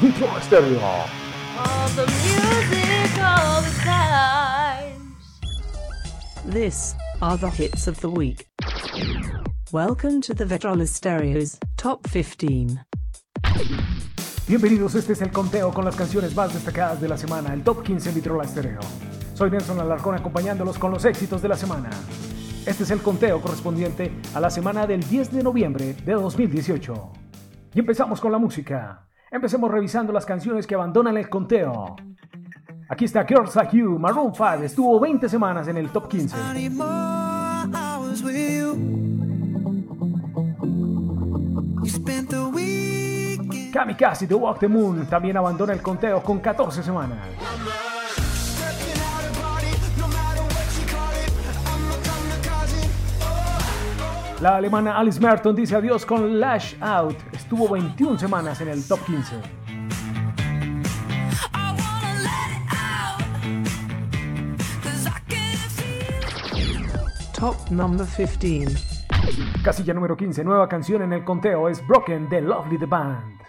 Vitro Stereo. All the music, all the times. This are the hits of the week. Welcome to the Vitrola Stereo's Top 15. Bienvenidos, este es el conteo con las canciones más destacadas de la semana, el Top 15 Vitrola Stereo. Soy Nelson Alarcón acompañándolos con los éxitos de la semana. Este es el conteo correspondiente a la semana del 10 de noviembre de 2018. Y empezamos con la música. Empecemos revisando las canciones que abandonan el conteo. Aquí está Girls Like You, Maroon 5, estuvo 20 semanas en el top 15. Kamikaze The Walk the Moon también abandona el conteo con 14 semanas. La alemana Alice Merton dice adiós con Lash Out. Estuvo 21 semanas en el top 15. Top number 15. Casilla número 15, nueva canción en el conteo es Broken de Lovely the Band.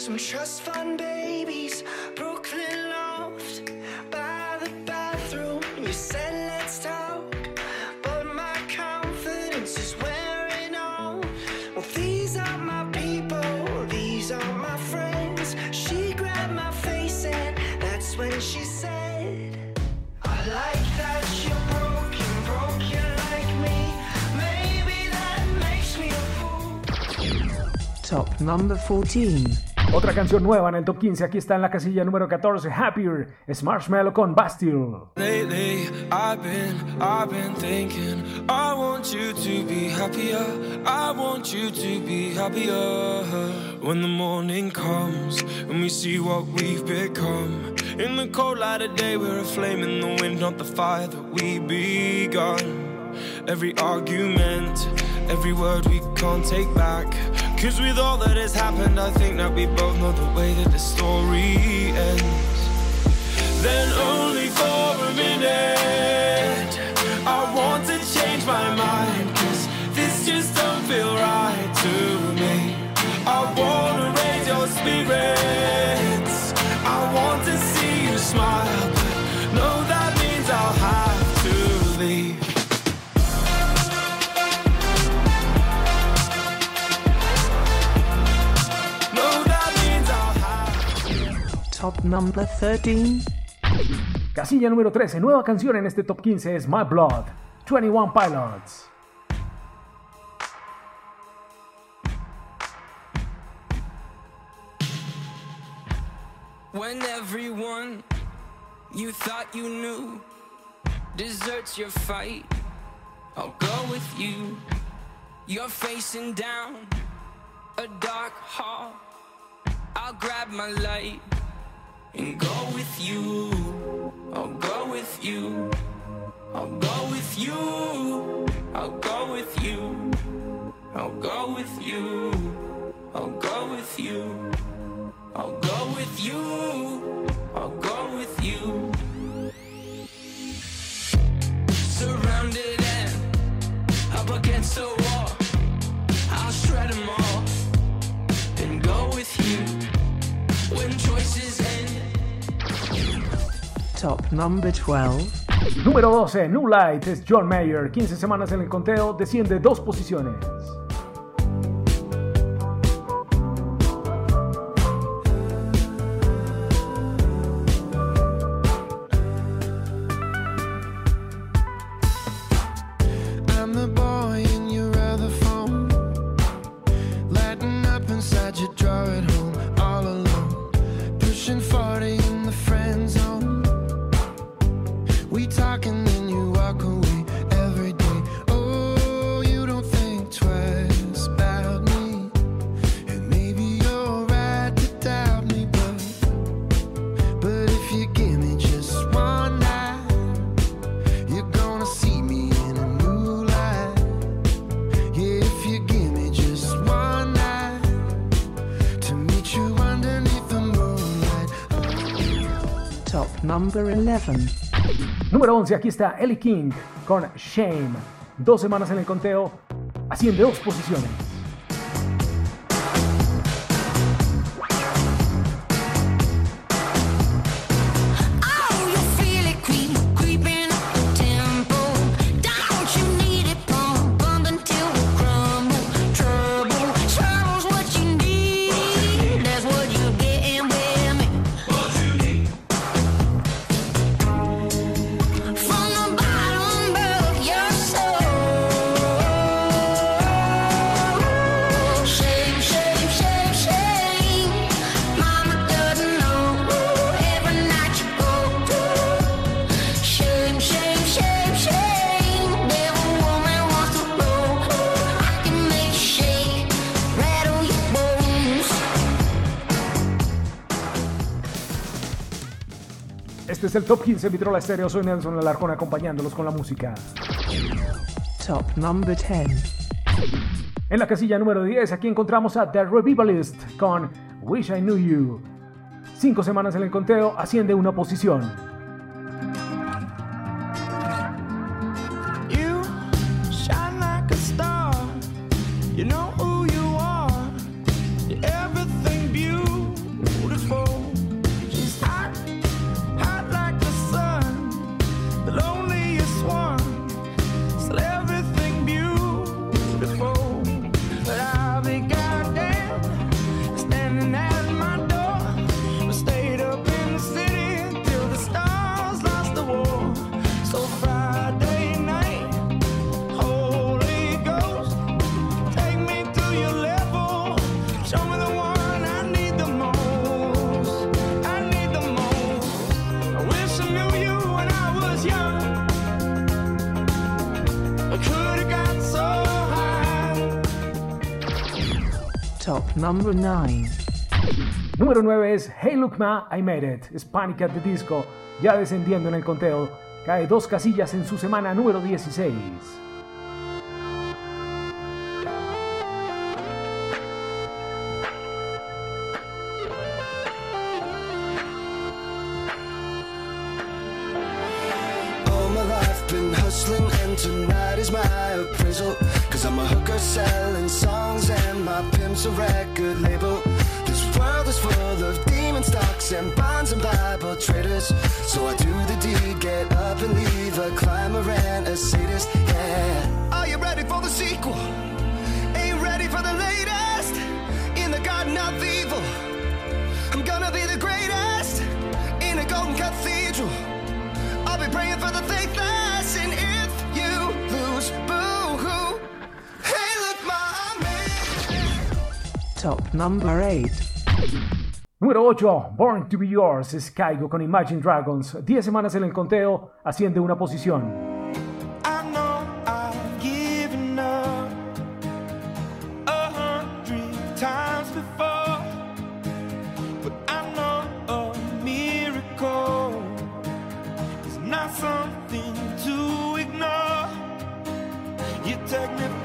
Some trust fund babies, Brooklyn loft by the bathroom. You said let's talk, but my confidence is wearing off. Well, these are my people, these are my friends. She grabbed my face, and that's when she said, I like that you're broken, broken like me. Maybe that makes me a fool. Top number 14. Otra canción nueva en el top 15, aquí está en la casilla número 14, Happier, es Marshmallow con Bastille. Lately, I've been, I've been thinking, I want you to be happier. I want you to be happier. When the morning comes and we see what we've become. In the cold light of day, we're a flame in the wind, not the fire that we begun. Every argument, every word we can't take back. Cause with all that has happened, I think that we both know the way that the story ends. Number 13. Casilla número 13, nueva canción en este top 15 es My Blood, 21 Pilots. When everyone you thought you knew deserts your fight, I'll go with you. You're facing down a dark hall. I'll grab my light and go with you. I'll go with you. I'll go with you. I'll go with you. I'll go with you. I'll go with you. I'll go with you. Top number 12. Número 12, New Light es John Mayer, 15 semanas en el conteo, desciende dos posiciones. Number 11. Número 11, aquí está Ellie King con Shame. Dos semanas en el conteo, asciende dos posiciones. Este es el Top 15 Vitrola Estéreo. Soy Nelson Alarcón acompañándolos con la música. Top number 10. En la casilla número 10, aquí encontramos a The Revivalist con Wish I Knew You. Cinco semanas en el conteo, asciende una posición. You shine like a star. You know number 9. Número 9 es Hey Look Ma, I Made It. Es Panic at the Disco, ya descendiendo en el conteo. Cae dos casillas en su semana número 16. All my life been hustling and tonight is my appraisal Cause I'm a hooker selling songs and my pimp's a record label. This world is full of demon stocks and bonds and Bible traders. So I do the deed, get up and leave a climber and a sadist, yeah. Are you ready for the sequel? Ain't ready for the latest? In the garden of evil. I'm gonna be the greatest In a golden cathedral. I'll be praying for the faithless, Top number 8. Número 8, Born to be Yours, es Kaigo con Imagine Dragons. 10 semanas en el conteo, asciende una posición. I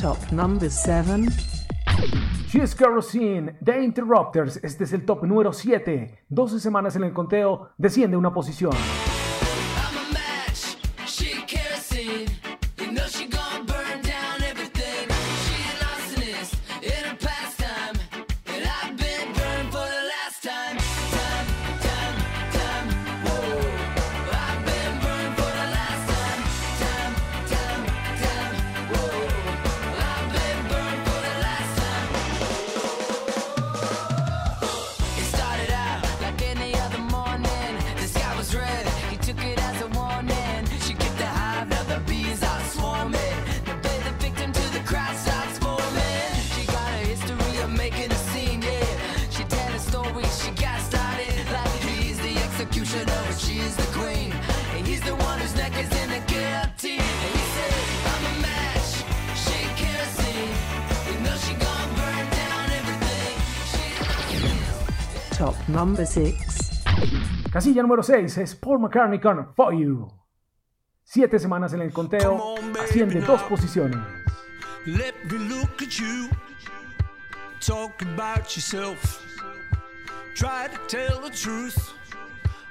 Top number 7. She's Kerosene, The Interrupters, este es el top número 7. 12 semanas en el conteo, desciende una posición. Top number 6. Casilla número 6 es Paul McCartney con For You. Siete semanas en el conteo, asciende dos posiciones. Let me look at you. Talk about yourself. Try to tell the truth.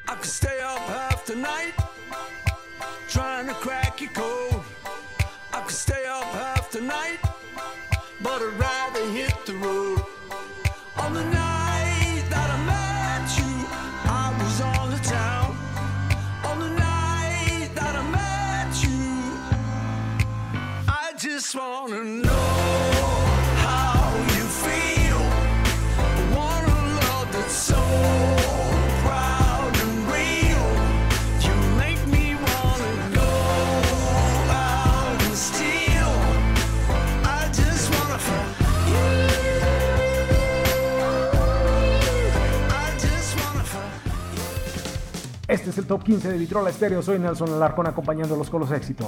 I could stay up half the night. Trying to crack your code. I could stay up half the night. But I'd rather hit the road. Este es el top 15 de Vitrola Estéreo. Soy Nelson Alarcón acompañándolos con los éxitos.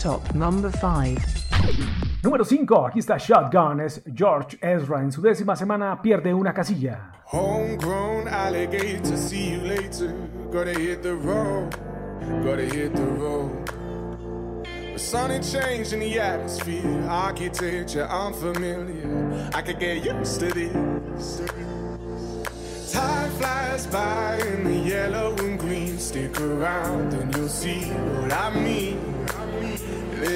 Top number 5. Número 5, aquí está Shotgun, es George Ezra. En su décima semana pierde una casilla. Homegrown alligator, see you later. Gotta hit the road, gotta hit the road. The sun ain't changed in the atmosphere, architecture unfamiliar. I could get used to this. Time flies by in the yellow and green. Stick around and you'll see what I mean.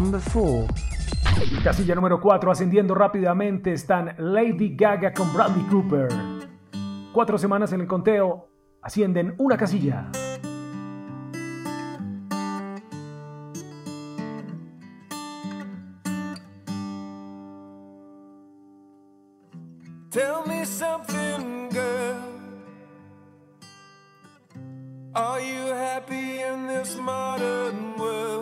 Number 4. Casilla número 4, ascendiendo rápidamente, están Lady Gaga con Bradley Cooper. Cuatro semanas en el conteo, ascienden una casilla. Tell me something, girl. Are you happy in this modern world?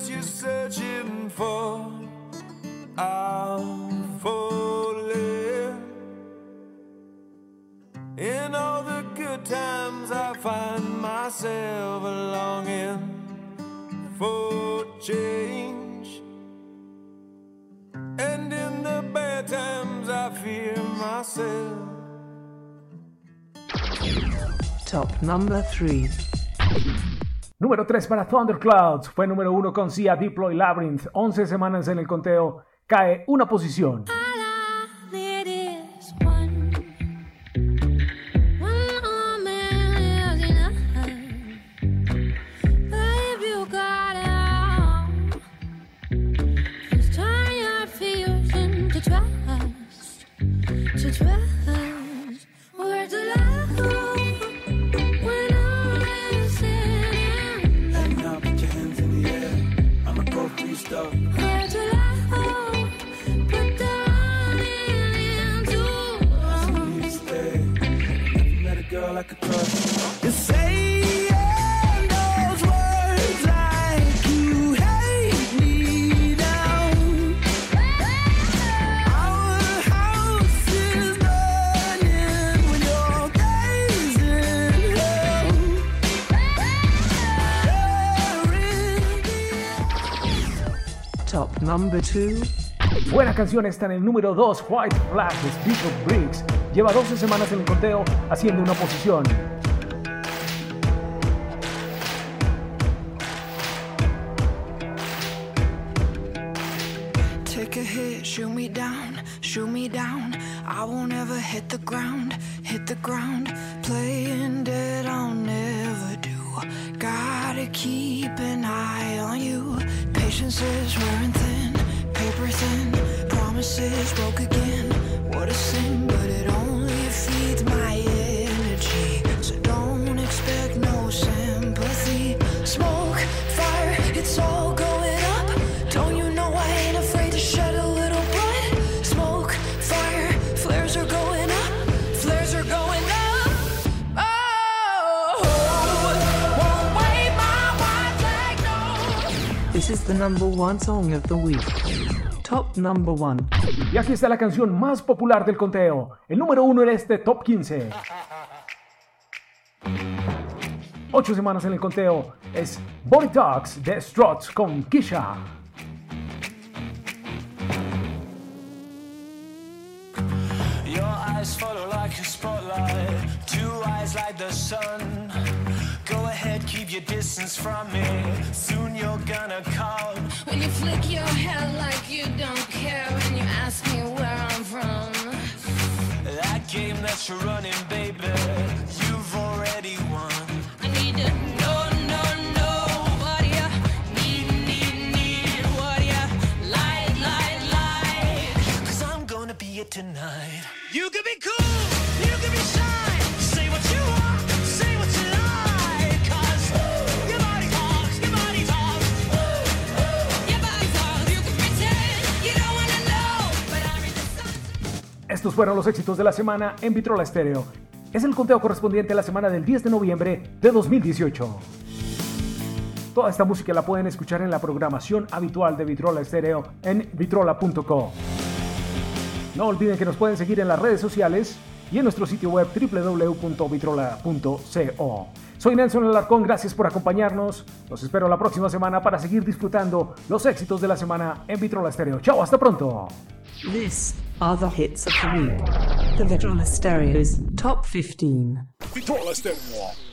Something you're searching for? I'm falling. In all the good times, I find myself longing for change. And in the bad times, I fear myself. Top number 3. Número 3 para Thunderclouds, fue número 1 con Sia Deploy Labyrinth. 11 semanas en el conteo, cae una posición. Top number 2. Buena canción está en el número 2, White Flag de Speak of Bricks. Lleva 12 semanas en el conteo, haciendo una posición. Is broke again. What a sin, but it only feeds my energy. So don't expect no sympathy. Smoke, fire, it's all going up. Don't you know I ain't afraid to shed a little blood? Smoke, fire, flares are going up. Flares are going up. Oh. This is the number one song of the week. Top number one. Y aquí está la canción más popular del conteo, el número uno en este top 15. Ocho semanas en el conteo es Body Talks de Struts con Kisha. Your eyes follow like a spotlight. Two eyes like the sun. Go ahead, keep your distance from me. Soon you're gonna come. When you flick your hair like you don't care when you ask me where I'm from. That game that you're running, baby, you've already won. I need to know, know, know what yeah. Light, lie, light. Cause I'm gonna be it tonight. you need, Estos fueron los éxitos de la semana en Vitrola Estéreo. Es el conteo correspondiente a la semana del 10 de noviembre de 2018. Toda esta música la pueden escuchar en la programación habitual de Vitrola Estéreo en vitrola.co. No olviden que nos pueden seguir en las redes sociales y en nuestro sitio web www.vitrola.co. Soy Nelson Alarcón, gracias por acompañarnos. Los espero la próxima semana para seguir disfrutando los éxitos de la semana en Vitrola Estéreo. Chao, hasta pronto. This are the hits of the week. The Vitrola Stereo's Top 15. Vitrola Stereo.